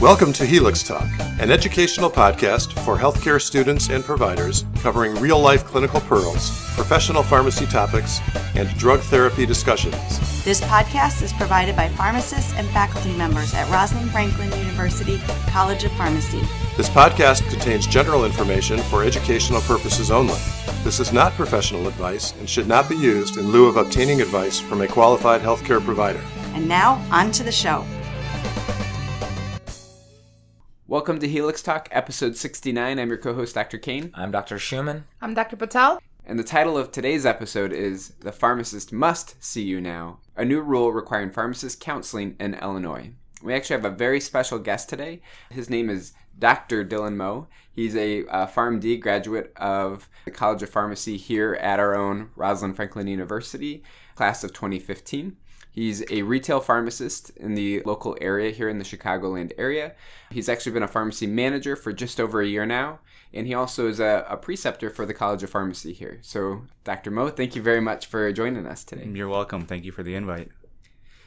Welcome to Helix Talk, an educational podcast for healthcare students and providers covering real life clinical pearls, professional pharmacy topics, and drug therapy discussions. This podcast is provided by pharmacists and faculty members at Rosalind Franklin University College of Pharmacy. This podcast contains general information for educational purposes only. This is not professional advice and should not be used in lieu of obtaining advice from a qualified healthcare provider. And now, on to the show. Welcome to Helix Talk, episode 69. I'm your co host, Dr. Kane. I'm Dr. Schumann. I'm Dr. Patel. And the title of today's episode is The Pharmacist Must See You Now A New Rule Requiring Pharmacist Counseling in Illinois. We actually have a very special guest today. His name is Dr. Dylan Moe. He's a uh, PharmD graduate of the College of Pharmacy here at our own Rosalind Franklin University, class of 2015. He's a retail pharmacist in the local area here in the Chicagoland area. He's actually been a pharmacy manager for just over a year now, and he also is a, a, preceptor for the College of Pharmacy here. So, Dr. Moe, thank you very much for joining us today. You're welcome. Thank you for the invite.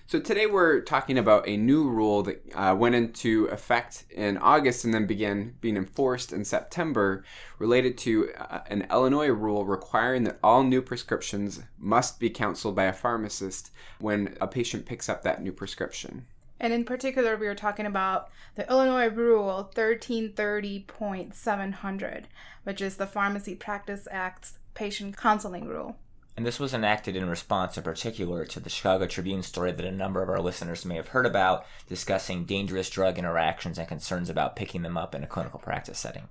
So today we're talking about a new rule that uh, went into effect in August and then began being enforced in September related to uh, an Illinois rule requiring that all new prescriptions must be counseled by a pharmacist when a patient picks up that new prescription. And in particular, we are talking about the Illinois Rule 1330.700, which is the Pharmacy Practice Act's patient counseling rule and this was enacted in response in particular to the Chicago Tribune story that a number of our listeners may have heard about, discussing dangerous drug interactions and concerns about picking them up in a clinical practice setting.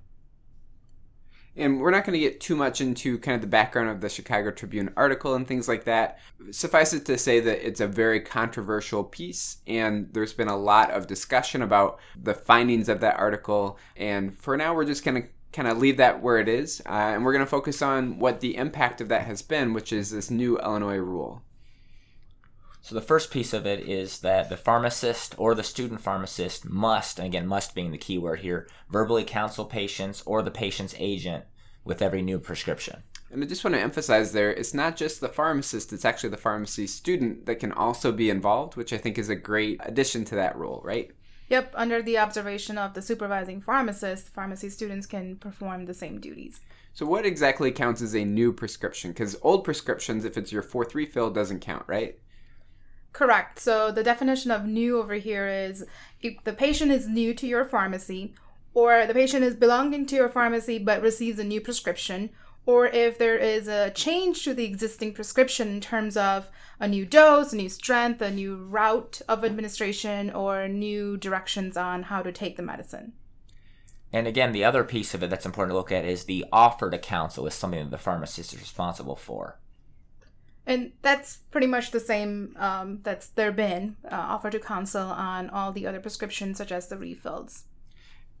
And we're not going to get too much into kind of the background of the Chicago Tribune article and things like that. Suffice it to say that it's a very controversial piece, and there's been a lot of discussion about the findings of that article. And for now, we're just going to kind of leave that where it is, uh, and we're going to focus on what the impact of that has been, which is this new Illinois rule. So the first piece of it is that the pharmacist or the student pharmacist must, and again, must being the key word here, verbally counsel patients or the patient's agent with every new prescription. And I just want to emphasize there, it's not just the pharmacist, it's actually the pharmacy student that can also be involved, which I think is a great addition to that rule, right? Yep, under the observation of the supervising pharmacist, pharmacy students can perform the same duties. So, what exactly counts as a new prescription? Because old prescriptions, if it's your fourth refill, doesn't count, right? Correct. So, the definition of new over here is if the patient is new to your pharmacy, or the patient is belonging to your pharmacy but receives a new prescription, or if there is a change to the existing prescription in terms of a new dose, a new strength, a new route of administration, or new directions on how to take the medicine. And again, the other piece of it that's important to look at is the offer to counsel is something that the pharmacist is responsible for. And that's pretty much the same um, that's there been uh, offer to counsel on all the other prescriptions, such as the refills.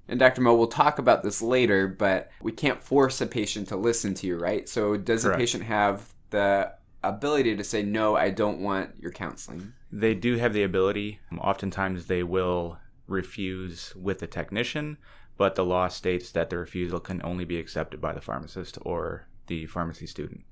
And Dr. Moe, we'll talk about this later, but we can't force a patient to listen to you, right? So does Correct. the patient have the ability to say, no, I don't want your counseling? They do have the ability. Oftentimes they will refuse with the technician, but the law states that the refusal can only be accepted by the pharmacist or the pharmacy student.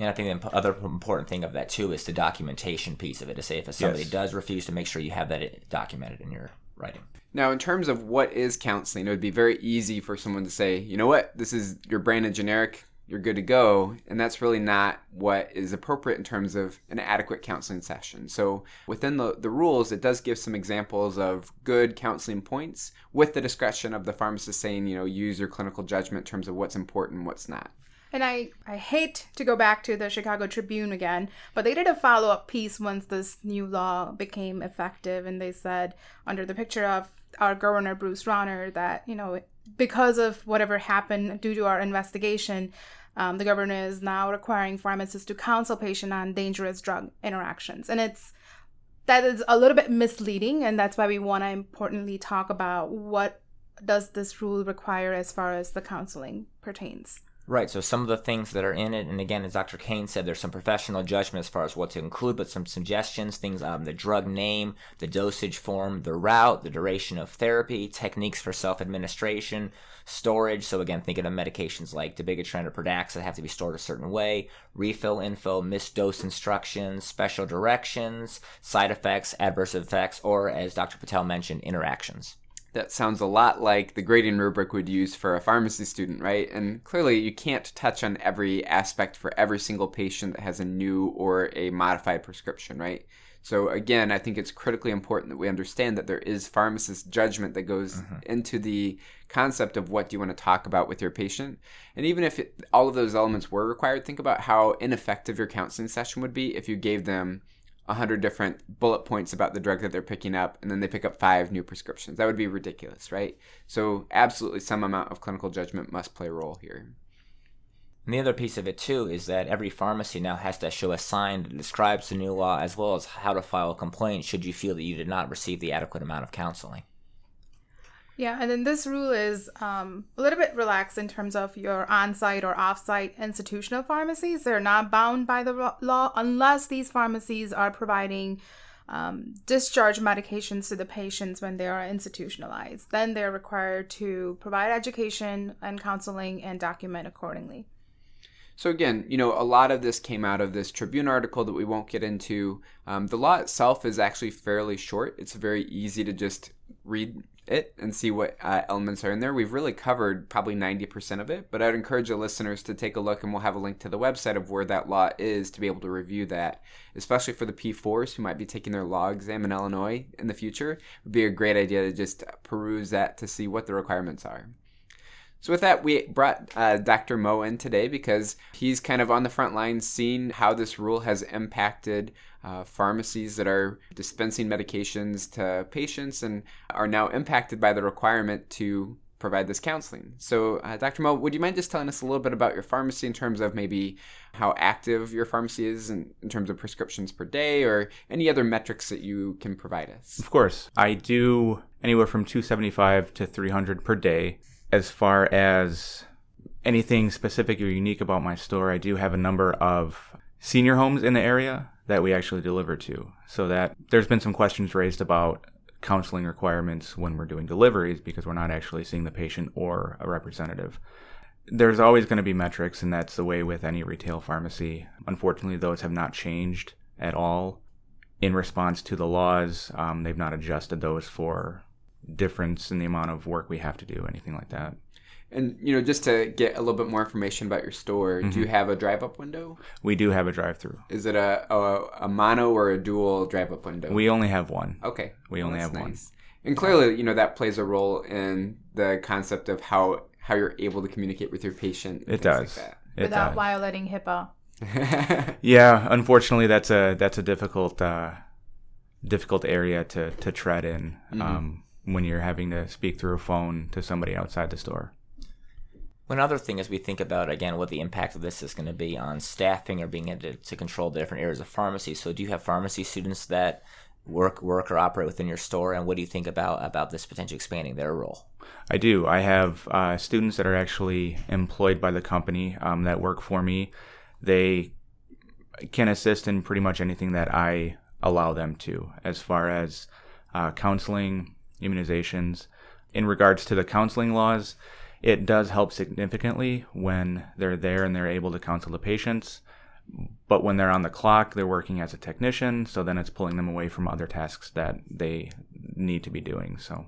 And I think the other important thing of that too is the documentation piece of it to say if somebody yes. does refuse to make sure you have that documented in your writing. Now, in terms of what is counseling, it would be very easy for someone to say, you know what, this is your branded generic, you're good to go. And that's really not what is appropriate in terms of an adequate counseling session. So, within the, the rules, it does give some examples of good counseling points with the discretion of the pharmacist saying, you know, use your clinical judgment in terms of what's important and what's not. And I, I hate to go back to the Chicago Tribune again, but they did a follow up piece once this new law became effective. And they said, under the picture of our governor Bruce Rauner that you know because of whatever happened due to our investigation, um, the governor is now requiring pharmacists to counsel patients on dangerous drug interactions, and it's that is a little bit misleading, and that's why we want to importantly talk about what does this rule require as far as the counseling pertains. Right. So some of the things that are in it, and again, as Dr. Kane said, there's some professional judgment as far as what to include, but some suggestions, things, um, the drug name, the dosage form, the route, the duration of therapy, techniques for self-administration, storage. So again, thinking of medications like dabigatran or Pradaxa that have to be stored a certain way, refill info, missed dose instructions, special directions, side effects, adverse effects, or as Dr. Patel mentioned, interactions. That sounds a lot like the grading rubric we'd use for a pharmacy student, right? And clearly, you can't touch on every aspect for every single patient that has a new or a modified prescription, right? So again, I think it's critically important that we understand that there is pharmacist judgment that goes mm-hmm. into the concept of what do you want to talk about with your patient. And even if it, all of those elements were required, think about how ineffective your counseling session would be if you gave them a hundred different bullet points about the drug that they're picking up, and then they pick up five new prescriptions. That would be ridiculous, right? So absolutely, some amount of clinical judgment must play a role here. And the other piece of it too is that every pharmacy now has to show a sign that describes the new law as well as how to file a complaint should you feel that you did not receive the adequate amount of counseling. Yeah, and then this rule is um, a little bit relaxed in terms of your on site or off site institutional pharmacies. They're not bound by the law unless these pharmacies are providing um, discharge medications to the patients when they are institutionalized. Then they're required to provide education and counseling and document accordingly. So again, you know, a lot of this came out of this Tribune article that we won't get into. Um, the law itself is actually fairly short. It's very easy to just read it and see what uh, elements are in there. We've really covered probably 90% of it, but I'd encourage the listeners to take a look and we'll have a link to the website of where that law is to be able to review that, especially for the P4s who might be taking their law exam in Illinois in the future. It would be a great idea to just peruse that to see what the requirements are. So, with that, we brought uh, Dr. Moe in today because he's kind of on the front lines seeing how this rule has impacted uh, pharmacies that are dispensing medications to patients and are now impacted by the requirement to provide this counseling. So, uh, Dr. Moe, would you mind just telling us a little bit about your pharmacy in terms of maybe how active your pharmacy is in, in terms of prescriptions per day or any other metrics that you can provide us? Of course. I do anywhere from 275 to 300 per day as far as anything specific or unique about my store, I do have a number of senior homes in the area that we actually deliver to. So that there's been some questions raised about counseling requirements when we're doing deliveries because we're not actually seeing the patient or a representative. There's always going to be metrics, and that's the way with any retail pharmacy. Unfortunately, those have not changed at all in response to the laws. Um, they've not adjusted those for difference in the amount of work we have to do, anything like that. And you know, just to get a little bit more information about your store, mm-hmm. do you mm-hmm. have a drive-up window? We do have a drive-through. Is it a, a, a mono or a dual drive-up window? We only have one. Okay, we well, only have nice. one. And clearly, you know, that plays a role in the concept of how how you're able to communicate with your patient. It does. Like it Without does. violating HIPAA. yeah, unfortunately, that's a that's a difficult uh, difficult area to to tread in. Mm-hmm. Um, when you're having to speak through a phone to somebody outside the store. One other thing as we think about again what the impact of this is going to be on staffing or being able to, to control the different areas of pharmacy. So do you have pharmacy students that work work or operate within your store? And what do you think about about this potentially expanding their role? I do. I have uh, students that are actually employed by the company um, that work for me. They can assist in pretty much anything that i allow them to. As far as uh, counseling immunizations. In regards to the counseling laws, it does help significantly when they're there and they're able to counsel the patients. But when they're on the clock, they're working as a technician, so then it's pulling them away from other tasks that they need to be doing. So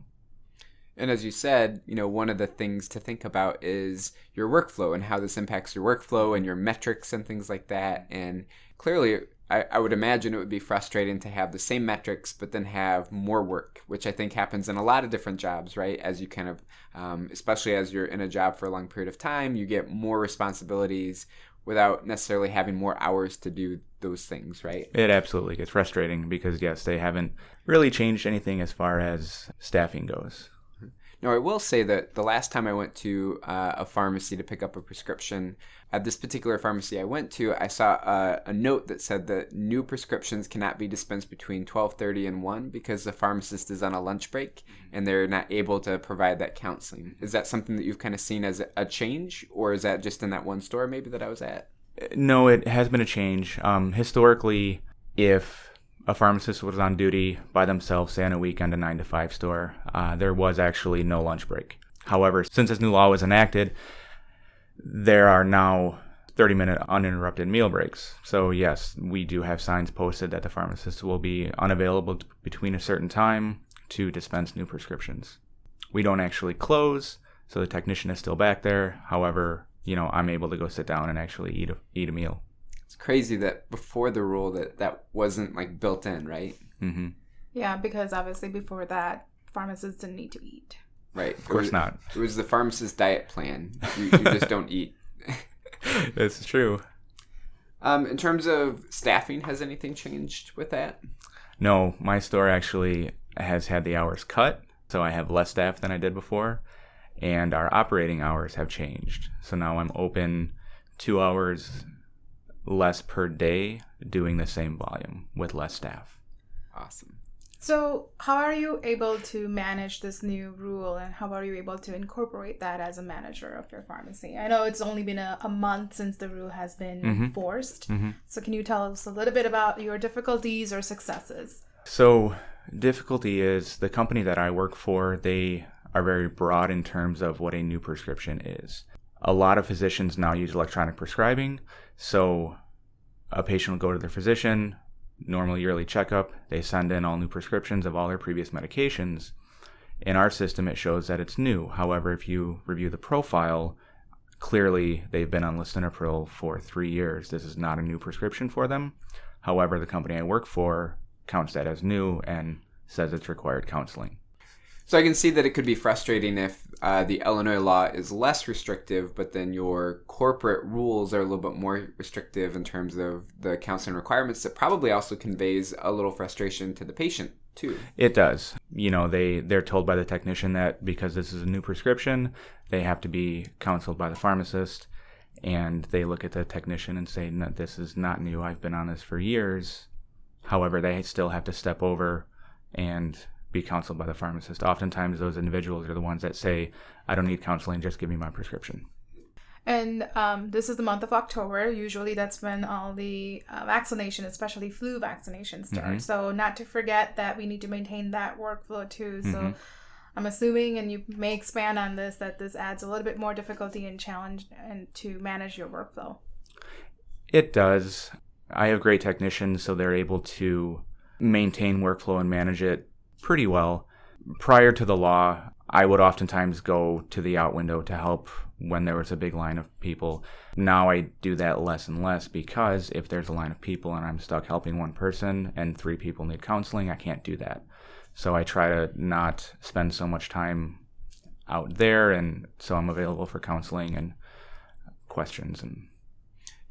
and as you said, you know, one of the things to think about is your workflow and how this impacts your workflow and your metrics and things like that. And clearly, I, I would imagine it would be frustrating to have the same metrics, but then have more work, which I think happens in a lot of different jobs, right? As you kind of, um, especially as you're in a job for a long period of time, you get more responsibilities without necessarily having more hours to do those things, right? It absolutely gets frustrating because, yes, they haven't really changed anything as far as staffing goes. Now, I will say that the last time I went to uh, a pharmacy to pick up a prescription, at this particular pharmacy I went to, I saw a, a, note that said that new prescriptions cannot be dispensed between 12:30 and 1 because the pharmacist is on a lunch break and they're not able to provide that counseling. Is that something that you've kind of seen as a change, or is that just in that one store maybe that I was at? No, it has been a change. Um, historically, if a pharmacist was on duty by themselves, on a weekend, a nine to five store, uh, there was actually no lunch break. However, since this new law was enacted, there are now 30 minute uninterrupted meal breaks. So, yes, we do have signs posted that the pharmacist will be unavailable between a certain time to dispense new prescriptions. we don't actually close, so the technician is still back there. However, you know, I'm able to go sit down and actually eat a eat a meal. It's crazy that before the rule that that wasn't like built in, right? hmm Yeah, because obviously before that, pharmacists didn't need to eat. Right. Of course not. It was the pharmacist diet plan. You, you just don't eat. That's true. Um, in terms of staffing, has anything changed with that? No, my store actually has had the hours cut, so I have less staff than I did before, and our operating hours have changed. So now I'm open two hours less per day, doing the same volume with less staff. Awesome. So, how are you able to manage this new rule and how are you able to incorporate that as a manager of your pharmacy? I know it's only been a, a month since the rule has been mm-hmm. mm-hmm. forced. So, can you tell us a little bit about your difficulties or successes? So, difficulty is the company that I work for, they are very broad in terms of what a new prescription is. A lot of physicians now use electronic prescribing, so a patient will go to their physician, normal yearly checkup, they send in all new prescriptions of all their previous medications. In our system, it shows that it's new. However, if you review the profile, clearly they've been on lisinopril for three years. This is not a new prescription for them. However, the company I work for counts that as new and says it's required counseling. So I can see that it could be frustrating if uh, the Illinois law is less restrictive, but then your corporate rules are a little bit more restrictive in terms of the counseling requirements. That probably also conveys a little frustration to the patient too. It does. You know, they they're told by the technician that because this is a new prescription, they have to be counseled by the pharmacist, and they look at the technician and say, "No, this is not new. I've been on this for years." However, they still have to step over and be counseled by the pharmacist. Oftentimes, those individuals are the ones that say, "I don't need counseling. Just give me my prescription." And um, this is the month of October. Usually, that's when all the uh, vaccination, especially flu vaccination, starts. So, not to forget that we need to maintain that workflow too. So, I'm assuming, and you may expand on this, that this adds a little bit more difficulty and challenge and to manage your workflow. It does. I have great technicians, so they're able to maintain workflow and manage it pretty well. Prior to the law, I would oftentimes go to the out window to help when there was a big line of people. Now I do that less and less because if there's a line of people and I'm stuck helping one person and three people need counseling, I can't do that. So I try to not spend so much time out there, and so I'm available for counseling and questions and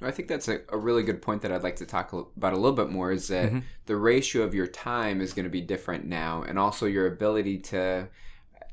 I think that's a, a really good point that I'd like to talk about a little bit more is that mm-hmm. the ratio of your time is going to be different now, and also your ability to,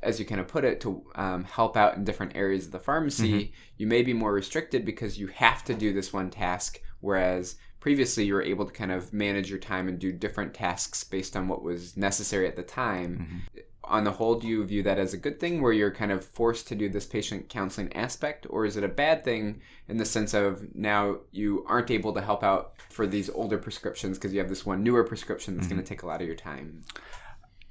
as you kind of put it, to um, help out in different areas of the pharmacy. Mm-hmm. You may be more restricted because you have to do this one task, whereas previously you were able to kind of manage your time and do different tasks based on what was necessary at the time. Mm-hmm. On the whole, do you view that as a good thing where you're kind of forced to do this patient counseling aspect, or is it a bad thing in the sense of now you aren't able to help out for these older prescriptions because you have this one newer prescription that's going to take a lot of your time?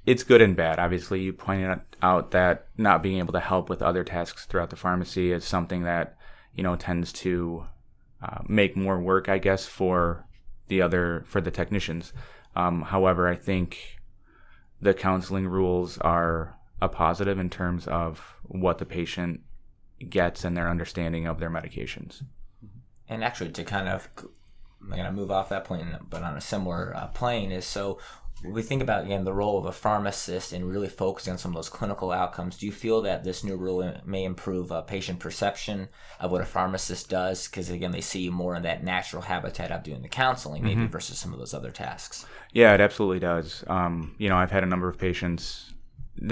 it's good and bad. Obviously, you pointed out that not being able to help with other tasks throughout the pharmacy is something that you know tends to uh, make more work, I guess, for the other for the technicians. Um, however, I think the counseling rules are a positive in terms of what the patient gets and their understanding of their medications. And actually, to kind of, I'm going to move off that point, but on a similar uh, plane is so we think about again the role of a pharmacist and really focusing on some of those clinical outcomes. Do you feel that this new rule may improve uh, patient perception of what a pharmacist does? Because again, they see you more in that natural habitat of doing the counseling, maybe versus some of those other tasks. Yeah, it absolutely does. Um, you know, I've had a number of patients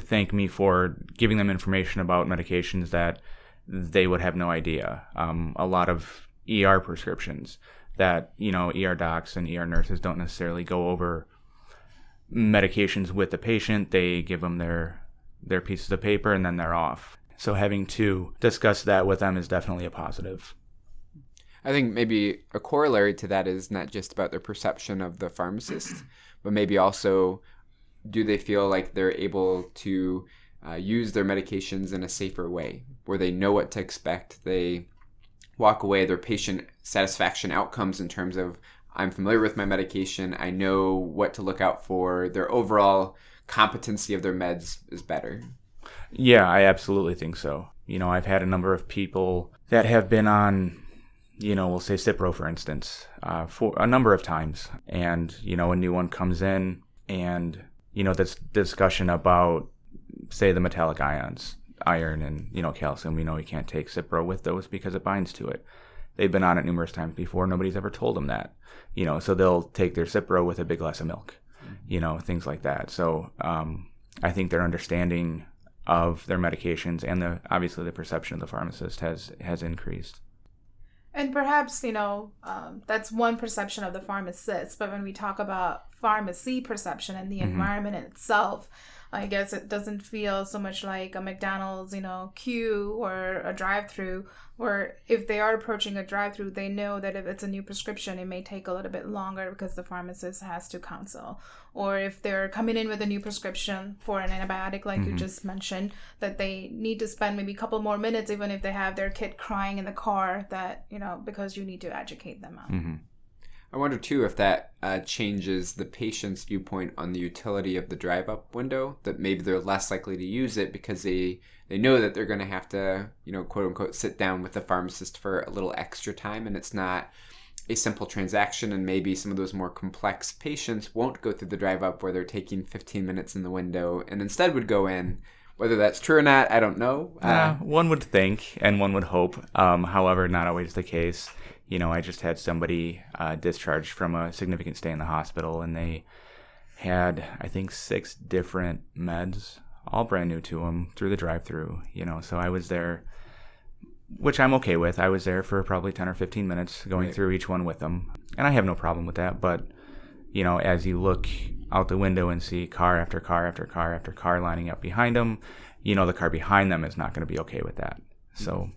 thank me for giving them information about medications that they would have no idea. Um, a lot of ER prescriptions that, you know, ER docs and ER nurses don't necessarily go over medications with the patient. They give them their their pieces of paper and then they're off. So having to discuss that with them is definitely a positive. I think maybe a corollary to that is not just about their perception of the pharmacist, but maybe also do they feel like they're able to uh, use their medications in a safer way, where they know what to expect, they walk away, their patient satisfaction outcomes in terms of I'm familiar with my medication, I know what to look out for, their overall competency of their meds is better. Yeah, I absolutely think so. You know, I've had a number of people that have been on, you know, we'll say Cipro, for instance, uh, for a number of times. And, you know, a new one comes in and, you know, this discussion about, say, the metallic ions, iron and, you know, calcium. We know you can't take Cipro with those because it binds to it. They've been on it numerous times before. Nobody's ever told them that, you know, so they'll take their Cipro with a big glass of milk, you know, things like that. So, um, I think their understanding of their medications and the obviously the perception of the pharmacist has has increased. And perhaps, you know, um, that's one perception of the pharmacist. But when we talk about pharmacy perception and the Mm-hmm. environment itself, I guess it doesn't feel so much like a McDonald's, you know, queue or a drive through, where if they are approaching a drive through, they know that if it's a new prescription, it may take a little bit longer because the pharmacist has to counsel. Or if they're coming in with a new prescription for an antibiotic, like you mm-hmm. just mentioned, that they need to spend maybe a couple more minutes, even if they have their kid crying in the car, that, you know, because you need to educate them on. Mm-hmm. I wonder too if that uh, changes the patient's viewpoint on the utility of the drive-up window. That maybe they're less likely to use it because they they know that they're going to have to, you know, quote unquote, sit down with the pharmacist for a little extra time, and it's not a simple transaction. And maybe some of those more complex patients won't go through the drive-up where they're taking 15 minutes in the window, and instead would go in. Whether that's true or not, I don't know. Uh, Uh, one would think and one would hope. Um, however, not always the case. You know, I just had somebody uh, discharged from a significant stay in the hospital, and they had, I think, six different meds, all brand new to them through the drive-through. You know, so I was there, which I'm okay with. I was there for probably ten or fifteen minutes, going Right. through each one with them, and I have no problem with that. But you know, as you look out the window and see car after car after car after car lining up behind them, you know the car behind them is not going to be okay with that. So,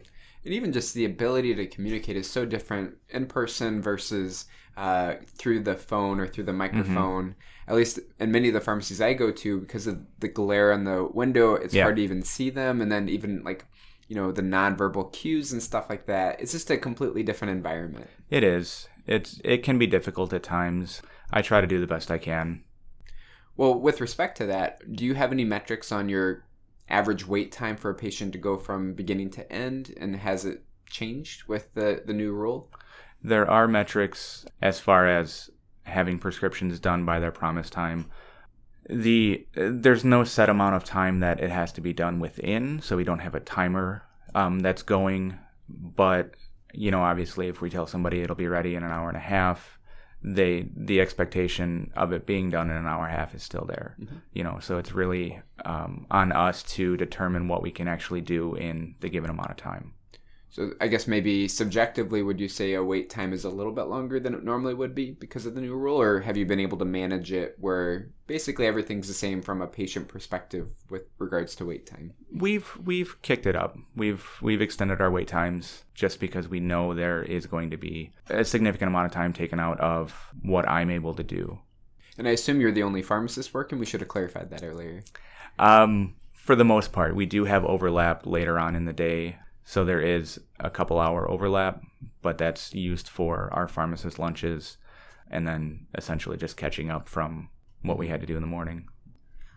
and even just the ability to communicate is so different in person versus uh, through the phone or through the microphone. At least in many of the pharmacies I go to, because of the glare on the window, it's Yeah. hard to even see them. And then even like you know the nonverbal cues and stuff like that. It's just a completely different environment. it is. It's it can be difficult at times. I try to do the best I can. Well, with respect to that, do you have any metrics on your average wait time for a patient to go from beginning to end, and has it changed with the the new rule? There are metrics as far as having prescriptions done by their promised time. The there's no set amount of time that it has to be done within, so we don't have a timer um, that's going. But you know, obviously, if we tell somebody it'll be ready in an hour and a half, they the expectation of it being done in an hour and a half is still there. You know, so it's really um, on us to determine what we can actually do in the given amount of time. So I guess maybe subjectively, would you say a wait time is a little bit longer than it normally would be because of the new rule, or have you been able to manage it where basically everything's the same from a patient perspective with regards to wait time? We've we've kicked it up. We've we've extended our wait times just because we know there is going to be a significant amount of time taken out of what I'm able to do. And I assume you're the only pharmacist working. We should have clarified that earlier. Um, for the most part, we do have overlap later on in the day, so there is a couple hour overlap, but that's used for our pharmacist lunches, and then essentially just catching up from what we had to do in the morning.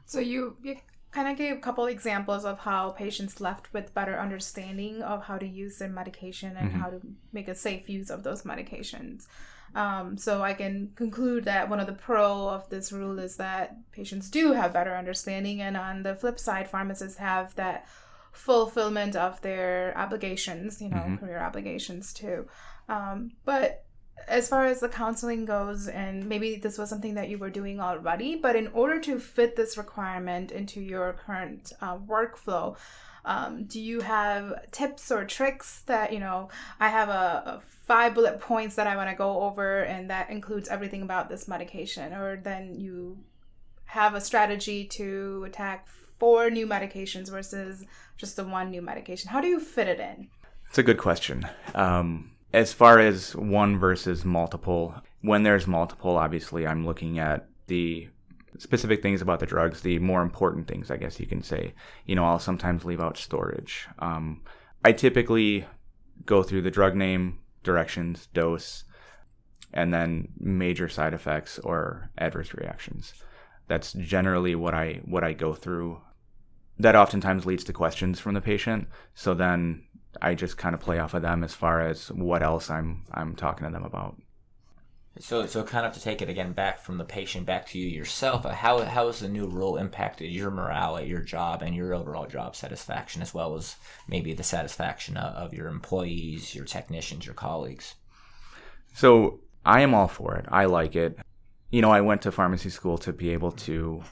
So you, you kind of gave a couple examples of how patients left with better understanding of how to use their medication and how to make a safe use of those medications. Um, so I can conclude that one of the pro of this rule is that patients do have better understanding, and on the flip side, pharmacists have that fulfillment of their obligations, you know, career obligations too. Um, but as far as the counseling goes, and maybe this was something that you were doing already, but in order to fit this requirement into your current uh, workflow, um, do you have tips or tricks that, you know, I have a, a five bullet points that I want to go over, and that includes everything about this medication, or then you have a strategy to attack four new medications versus just the one new medication? How do you fit it in? It's a good question. Um, as far as one versus multiple, when there's multiple, obviously I'm looking at the specific things about the drugs, the more important things, I guess you can say. You know, I'll sometimes leave out storage. Um, I typically go through the drug name, directions, dose, and then major side effects or adverse reactions. That's generally what I what I go through that oftentimes leads to questions from the patient. So then I just kind of play off of them as far as what else I'm I'm talking to them about. So, so kind of to take it again back from the patient back to you yourself, uh, how how has the new rule impacted your morale at your job and your overall job satisfaction, as well as maybe the satisfaction of, of your employees, your technicians, your colleagues? So I am all for it. I like it. You know, I went to pharmacy school to be able to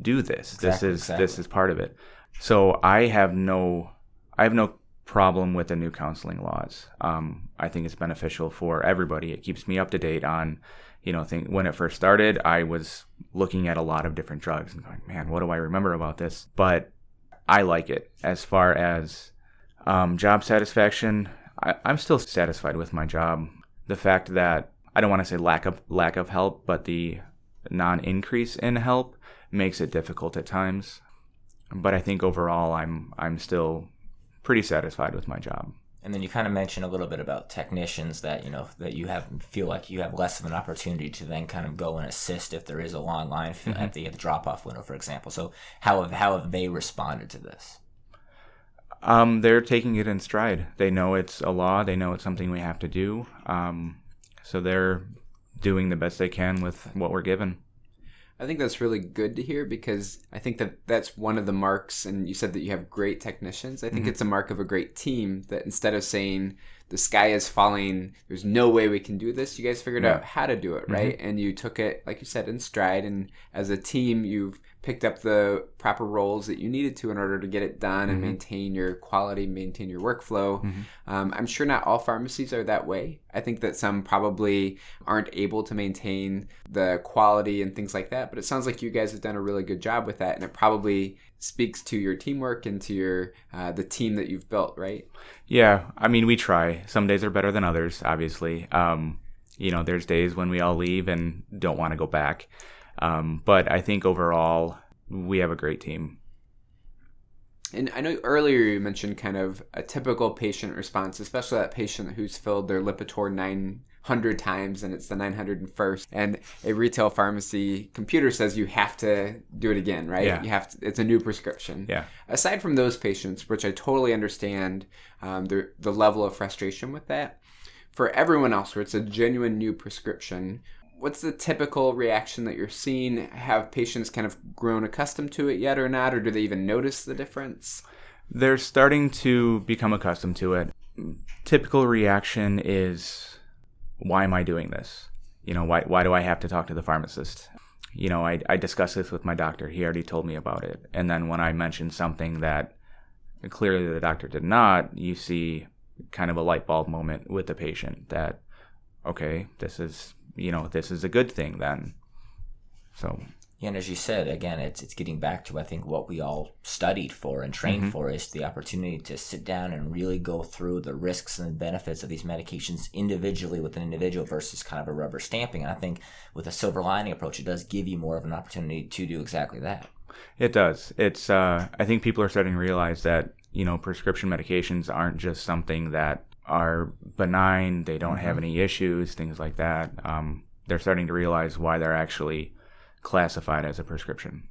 do this. Exactly, this is exactly. this is part of it. So I have no I have no problem with the new counseling laws. Um, I think it's beneficial for everybody. It keeps me up to date on, you know, think when it first started, I was looking at a lot of different drugs and going, man, what do I remember about this? But I like it as far as um, job satisfaction. I, I'm still satisfied with my job. The fact that I don't want to say lack of lack of help, but the non-increase in help makes it difficult at times. But I think overall, I'm I'm still pretty satisfied with my job. And then you kind of mentioned a little bit about technicians that you know that you have feel like you have less of an opportunity to then kind of go and assist if there is a long line f at the, the drop off window, for example. So how have how have they responded to this? Um, they're taking it in stride. They know it's a law. They know it's something we have to do. Um, so they're doing the best they can with what we're given. I think that's really good to hear because I think that that's one of the marks. And you said that you have great technicians. I think mm-hmm. it's a mark of a great team that instead of saying the sky is falling, there's no way we can do this, you guys figured out how to do it, mm-hmm. right? And you took it, like you said, in stride. And as a team, you've picked up the proper roles that you needed to in order to get it done and maintain your quality, maintain your workflow. Um, I'm sure not all pharmacies are that way. I think that some probably aren't able to maintain the quality and things like that. But it sounds like you guys have done a really good job with that, and it probably speaks to your teamwork and to your uh, the team that you've built, right? Yeah, I mean, we try. Some days are better than others, obviously. Um, you know, there's days when we all leave and don't want to go back. Um, but I think overall, we have a great team. And I know earlier you mentioned kind of a typical patient response, especially that patient who's filled their Lipitor 900 times and it's the 901st. And a retail pharmacy computer says you have to do it again, right? Yeah. You have to, it's a new prescription. Yeah. Aside from those patients, which I totally understand um, the, the level of frustration with that, for everyone else where it's a genuine new prescription, what's the typical reaction that you're seeing? Have patients kind of grown accustomed to it yet or not, or do they even notice the difference? They're starting to become accustomed to it. Typical reaction is, why am I doing this? You know, why, why do I have to talk to the pharmacist? You know, I, I discussed this with my doctor. He already told me about it. And then when I mentioned something that clearly the doctor did not, you see kind of a light bulb moment with the patient that, okay, this is, you know, this is a good thing then. So, Yeah, and as you said, again, it's it's getting back to I think what we all studied for and trained for is the opportunity to sit down and really go through the risks and the benefits of these medications individually with an individual versus kind of a rubber stamping. And I think with a silver lining approach, it does give you more of an opportunity to do exactly that. It does. It's. Uh, I think people are starting to realize that you know prescription medications aren't just something that are benign. They don't have any issues, things like that. Um, they're starting to realize why they're actually classified as a prescription.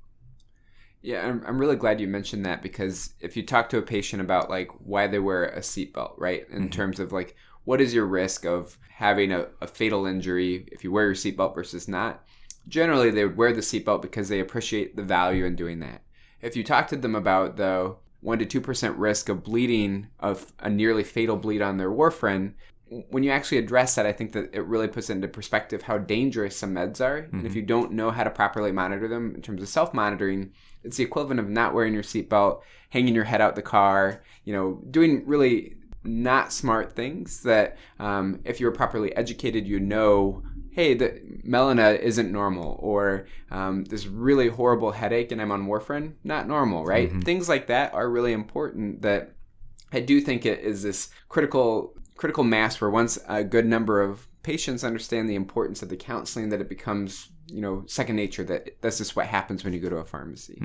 Yeah, I'm, I'm really glad you mentioned that because if you talk to a patient about like why they wear a seatbelt, right, in terms of like what is your risk of having a, a fatal injury if you wear your seatbelt versus not, generally they would wear the seatbelt because they appreciate the value in doing that. If you talk to them about though one to two percent risk of bleeding of a nearly fatal bleed on their warfarin, when you actually address that, I think that it really puts into perspective how dangerous some meds are. And if you don't know how to properly monitor them in terms of self monitoring, it's the equivalent of not wearing your seatbelt, hanging your head out the car, you know, doing really not smart things that um, if you were properly educated, you know, hey, the melena isn't normal, or um, this really horrible headache and I'm on warfarin, not normal, right? Things like that are really important that I do think it is this critical critical mass where once a good number of patients understand the importance of the counseling that it becomes you know second nature that that's just what happens when you go to a pharmacy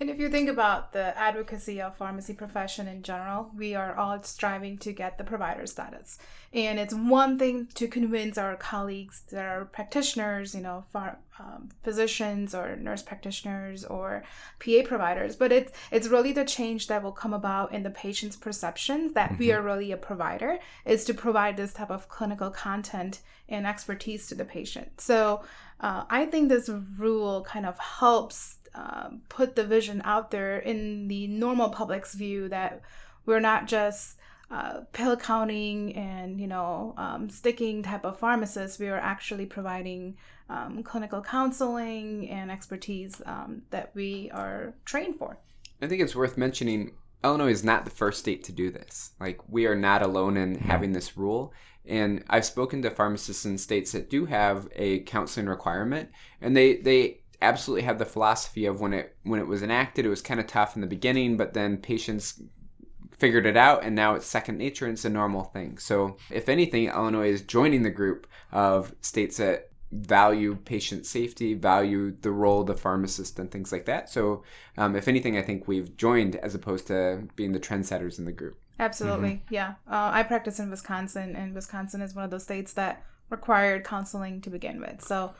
And if you think about the advocacy of pharmacy profession in general, we are all striving to get the provider status. And it's one thing to convince our colleagues that are practitioners, you know, phar- um, physicians or nurse practitioners or PA providers, but it's it's really the change that will come about in the patient's perceptions that mm-hmm. we are really a provider is to provide this type of clinical content and expertise to the patient. So uh, I think this rule kind of helps um, put the vision out there in the normal public's view that we're not just uh, pill counting and you know um, sticking type of pharmacists. We are actually providing um, clinical counseling and expertise um, that we are trained for. I think it's worth mentioning illinois is not the first state to do this. Like we are not alone in having this rule. And i've spoken to pharmacists in states that do have a counseling requirement and they they absolutely have the philosophy of when it when it was enacted, it was kind of tough in the beginning, but then patients figured it out and now it's second nature and it's a normal thing. So if anything, Illinois is joining the group of states that value patient safety, value the role of the pharmacist and things like that. So um, if anything, I think we've joined as opposed to being the trendsetters in the group. Absolutely, mm-hmm. yeah. Uh, I practice in Wisconsin, and Wisconsin is one of those states that required counseling to begin with. So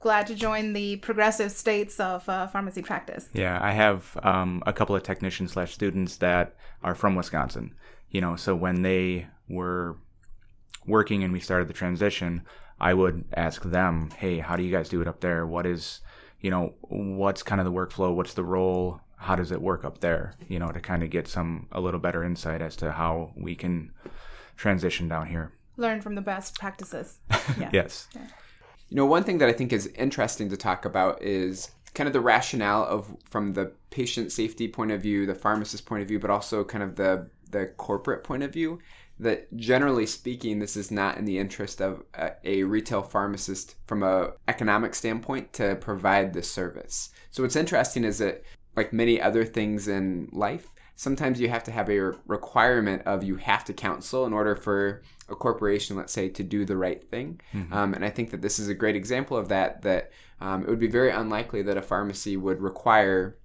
glad to join the progressive states of uh, pharmacy practice. Yeah, I have um, a couple of technicians slash students that are from Wisconsin. You know, so when they were working and we started the transition, I would ask them, "Hey, how do you guys do it up there? What is, you know, what's kind of the workflow? What's the role? How does it work up there? You know, to kind of get some a little better insight as to how we can transition down here. Learn from the best practices. Yeah. yes. Yeah. You know, one thing that I think is interesting to talk about is kind of the rationale of from the patient safety point of view, the pharmacist point of view, but also kind of the the corporate point of view. That generally speaking, this is not in the interest of a, a retail pharmacist from a economic standpoint to provide this service. So what's interesting is that, like many other things in life, sometimes you have to have a requirement of you have to counsel in order for a corporation, let's say, to do the right thing. Mm-hmm. Um, and I think that this is a great example of that. That um, it would be very unlikely that a pharmacy would require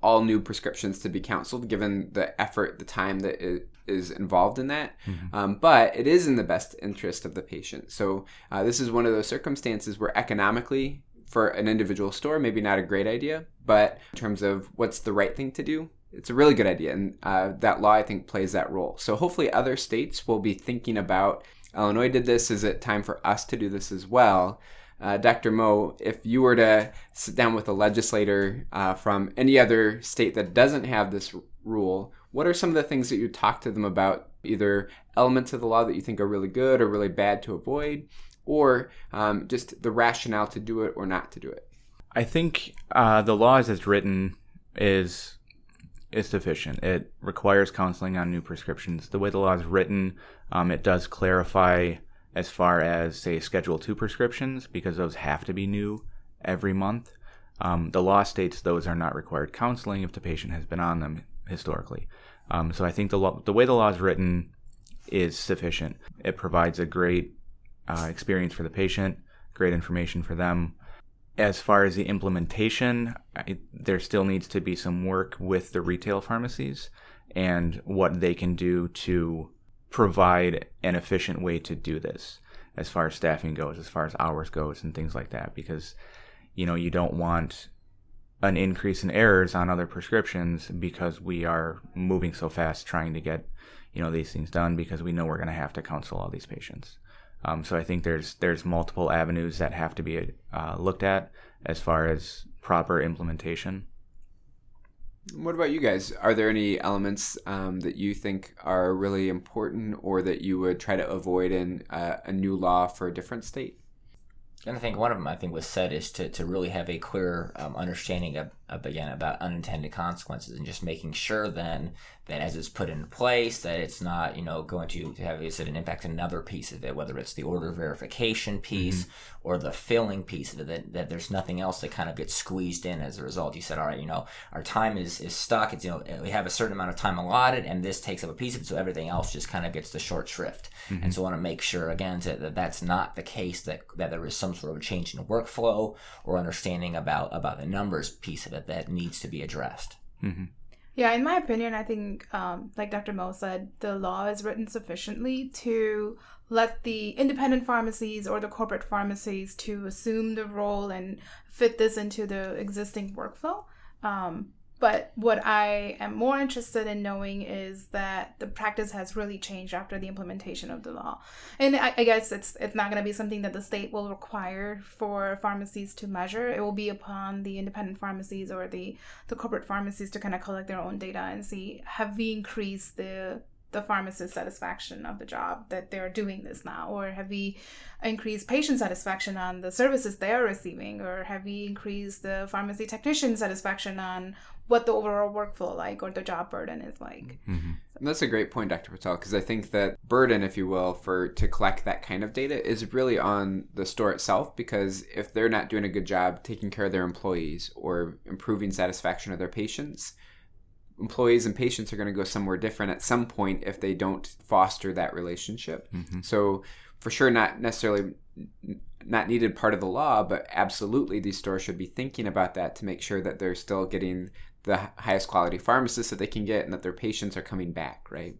all new prescriptions to be counseled, given the effort, the time that is involved in that. Mm-hmm. Um, but it is in the best interest of the patient. So uh, this is one of those circumstances where economically, for an individual store, maybe not a great idea, but in terms of what's the right thing to do, it's a really good idea, and uh, that law I think plays that role. So hopefully, other states will be thinking about. Illinois did this. Is it time for us to do this as well? Uh, Dr. Moe, if you were to sit down with a legislator uh, from any other state that doesn't have this rule, what are some of the things that you talk to them about? Either elements of the law that you think are really good or really bad to avoid, or um, just the rationale to do it or not to do it? I think uh, the law as it's written is is sufficient. It requires counseling on new prescriptions. The way the law is written, um, it does clarify as far as, say, Schedule 2 prescriptions, because those have to be new every month. Um, the law states those are not required counseling if the patient has been on them historically. Um, so I think the, law, the way the law is written is sufficient. It provides a great uh, experience for the patient, great information for them as far as the implementation, I, there still needs to be some work with the retail pharmacies and what they can do to provide an efficient way to do this as far as staffing goes, as far as hours goes, and things like that. Because, you know, you don't want an increase in errors on other prescriptions because we are moving so fast trying to get, you know, these things done because we know we're going to have to counsel all these patients. Um, so I think there's there's multiple avenues that have to be uh, looked at as far as proper implementation. What about you guys? Are there any elements um, that you think are really important, or that you would try to avoid in uh, a new law for a different state? And I think one of them, I think, was said is to, to really have a clear um, understanding of, of, again, about unintended consequences and just making sure then that as it's put into place, that it's not, you know, going to have, is it an impact on another piece of it, whether it's the order verification piece mm-hmm. or the filling piece of it, that, that there's nothing else that kind of gets squeezed in as a result. You said, all right, you know, our time is, is stuck. It's, you know, we have a certain amount of time allotted and this takes up a piece of it. So everything else just kind of gets the short shrift. Mm-hmm. And so I want to make sure, again, to, that that's not the case, that, that there is some sort of change in the workflow or understanding about, about the numbers piece of it that that needs to be addressed. Mm-hmm. Yeah, in my opinion, I think, um, like Dr. Moe said, the law is written sufficiently to let the independent pharmacies or the corporate pharmacies to assume the role and fit this into the existing workflow. Um, but what I am more interested in knowing is that the practice has really changed after the implementation of the law, and I, I guess it's it's not going to be something that the state will require for pharmacies to measure. It will be upon the independent pharmacies or the the corporate pharmacies to kind of collect their own data and see have we increased the the pharmacist satisfaction of the job that they're doing this now? Or have we increased patient satisfaction on the services they are receiving? Or have we increased the pharmacy technician satisfaction on what the overall workflow like or the job burden is like? Mm-hmm. that's a great point dr patel because i think that burden if you will for to collect that kind of data is really on the store itself because if they're not doing a good job taking care of their employees or improving satisfaction of their patients employees and patients are going to go somewhere different at some point if they don't foster that relationship. Mm-hmm. So, for sure, not necessarily not needed part of the law, but absolutely these stores should be thinking about that to make sure that they're still getting the highest quality pharmacists that they can get and that their patients are coming back, right?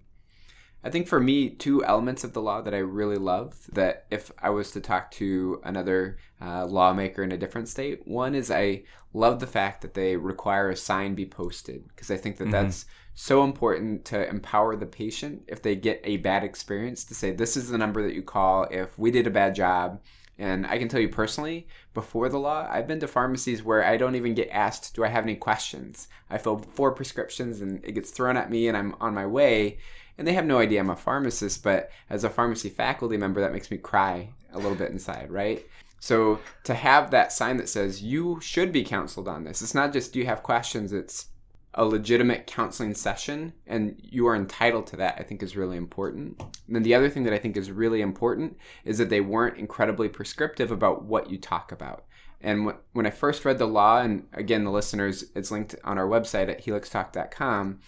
I think for me, two elements of the law that I really love that if I was to talk to another uh, lawmaker in a different state, one is I love the fact that they require a sign be posted because I think that mm-hmm. that's so important to empower the patient if they get a bad experience to say, this is the number that you call if we did a bad job. And I can tell you personally, before the law, I've been to pharmacies where I don't even get asked, do I have any questions? I fill four prescriptions and it gets thrown at me and I'm on my way and they have no idea I'm a pharmacist, but as a pharmacy faculty member, that makes me cry a little bit inside, right? So to have that sign that says you should be counseled on this, it's not just do you have questions, it's a legitimate counseling session and you are entitled to that i think is really important. And then the other thing that i think is really important is that they weren't incredibly prescriptive about what you talk about. And when i first read the law and again the listeners it's linked on our website at helixtalk.com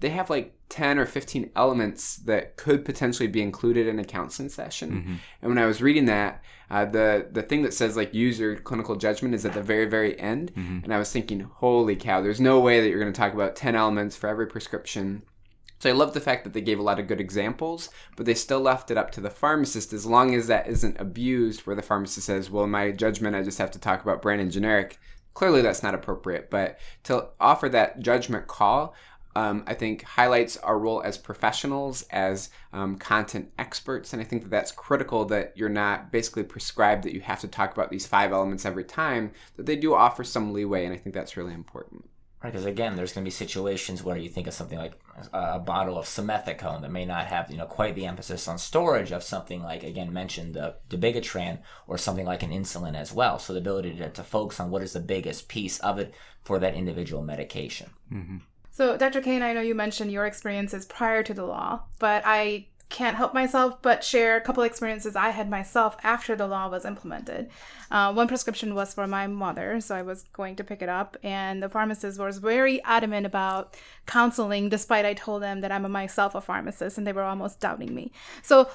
they have like 10 or 15 elements that could potentially be included in a counseling session. Mm-hmm. And when I was reading that, uh, the the thing that says like use your clinical judgment is at the very very end. Mm-hmm. And I was thinking, holy cow, there's no way that you're going to talk about 10 elements for every prescription. So I love the fact that they gave a lot of good examples, but they still left it up to the pharmacist as long as that isn't abused where the pharmacist says, well, in my judgment, I just have to talk about brand and generic. Clearly, that's not appropriate, but to offer that judgment call, um, I think highlights our role as professionals, as um, content experts, and I think that that's critical that you're not basically prescribed that you have to talk about these five elements every time. That they do offer some leeway, and I think that's really important. Right, because again, there's going to be situations where you think of something like a, a bottle of simethicone that may not have, you know, quite the emphasis on storage of something like, again, mentioned the dabigatran or something like an insulin as well. So the ability to, to focus on what is the biggest piece of it for that individual medication. Mm-hmm. So, Dr. Kane, I know you mentioned your experiences prior to the law, but I can't help myself but share a couple experiences I had myself after the law was implemented. Uh, one prescription was for my mother, so I was going to pick it up, and the pharmacist was very adamant about counseling, despite I told them that I'm myself a pharmacist, and they were almost doubting me. So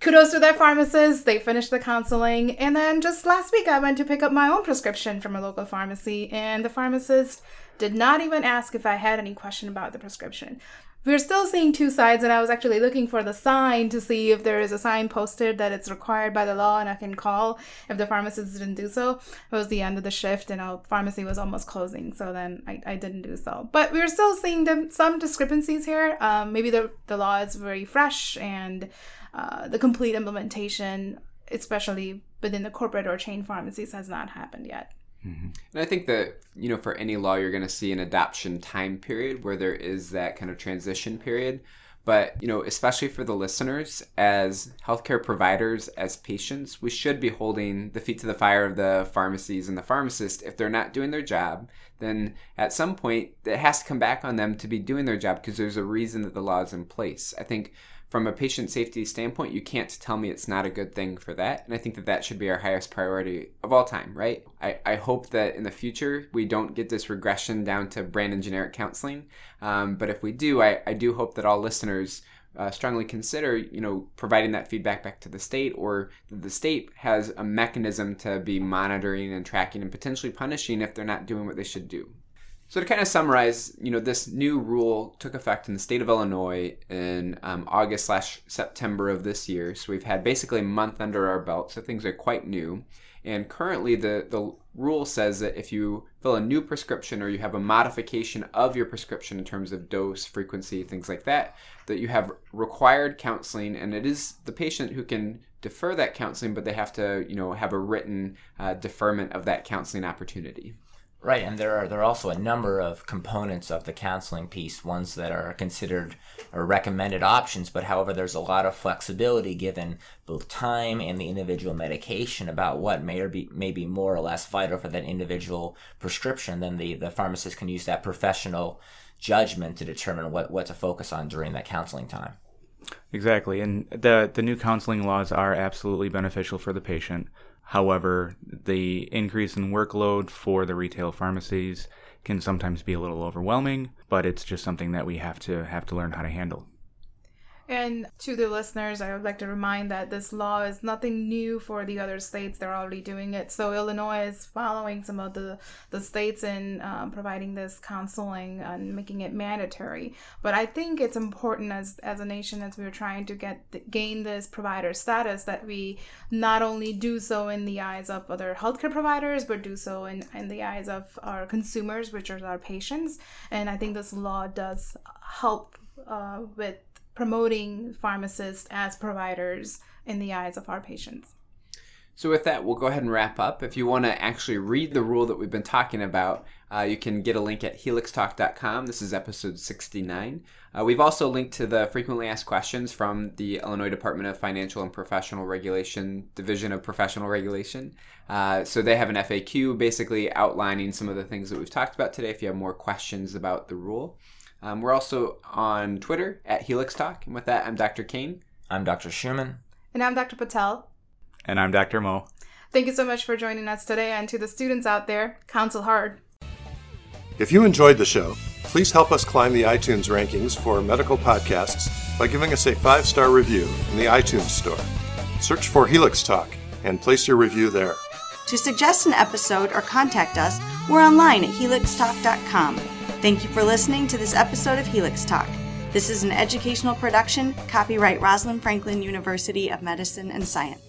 kudos to that pharmacist. They finished the counseling. And then just last week, I went to pick up my own prescription from a local pharmacy, and the pharmacist did not even ask if I had any question about the prescription. We're still seeing two sides, and I was actually looking for the sign to see if there is a sign posted that it's required by the law and I can call if the pharmacist didn't do so. It was the end of the shift, and our pharmacy was almost closing, so then I, I didn't do so. But we're still seeing them, some discrepancies here. Um, maybe the, the law is very fresh, and uh, the complete implementation, especially within the corporate or chain pharmacies, has not happened yet. Mm-hmm. And I think that, you know, for any law, you're going to see an adoption time period where there is that kind of transition period. But, you know, especially for the listeners, as healthcare providers, as patients, we should be holding the feet to the fire of the pharmacies and the pharmacists. If they're not doing their job, then at some point it has to come back on them to be doing their job because there's a reason that the law is in place. I think from a patient safety standpoint, you can't tell me it's not a good thing for that. And I think that that should be our highest priority of all time, right? I, I hope that in the future we don't get this regression down to brand and generic counseling. Um, but if we do, I, I do hope that all listeners uh, strongly consider, you know, providing that feedback back to the state, or the state has a mechanism to be monitoring and tracking and potentially punishing if they're not doing what they should do. So to kind of summarize, you know, this new rule took effect in the state of Illinois in um, August slash September of this year. So we've had basically a month under our belt, so things are quite new. And currently, the, the rule says that if you fill a new prescription or you have a modification of your prescription in terms of dose, frequency, things like that, that you have required counseling, and it is the patient who can defer that counseling, but they have to, you know, have a written uh, deferment of that counseling opportunity. Right, and there are there are also a number of components of the counseling piece, ones that are considered or recommended options, but however, there's a lot of flexibility given both time and the individual medication about what may or be may be more or less vital for that individual prescription. Then the, the pharmacist can use that professional judgment to determine what, what to focus on during that counseling time. Exactly, and the the new counseling laws are absolutely beneficial for the patient. However, the increase in workload for the retail pharmacies can sometimes be a little overwhelming, but it's just something that we have to have to learn how to handle. And to the listeners, I would like to remind that this law is nothing new for the other states. They're already doing it. So Illinois is following some of the, the states in um, providing this counseling and making it mandatory. But I think it's important as, as a nation, as we're trying to get gain this provider status, that we not only do so in the eyes of other healthcare providers, but do so in, in the eyes of our consumers, which are our patients. And I think this law does help uh, with promoting pharmacists as providers in the eyes of our patients. So, with that, we'll go ahead and wrap up. If you want to actually read the rule that we've been talking about, uh, you can get a link at helixtalk.com. This is episode 69. Uh, we've also linked to the frequently asked questions from the Illinois Department of Financial and Professional Regulation, Division of Professional Regulation. Uh, so, they have an FAQ basically outlining some of the things that we've talked about today if you have more questions about the rule. Um, we're also on Twitter at Helix Talk. And with that, I'm Dr. Kane. I'm Dr. Schumann. And I'm Dr. Patel. And I'm Dr. Moe. Thank you so much for joining us today. And to the students out there, counsel hard. If you enjoyed the show, please help us climb the iTunes rankings for medical podcasts by giving us a five star review in the iTunes Store. Search for Helix Talk and place your review there. To suggest an episode or contact us, we're online at helixtalk.com. Thank you for listening to this episode of Helix Talk. This is an educational production, copyright Rosalind Franklin University of Medicine and Science.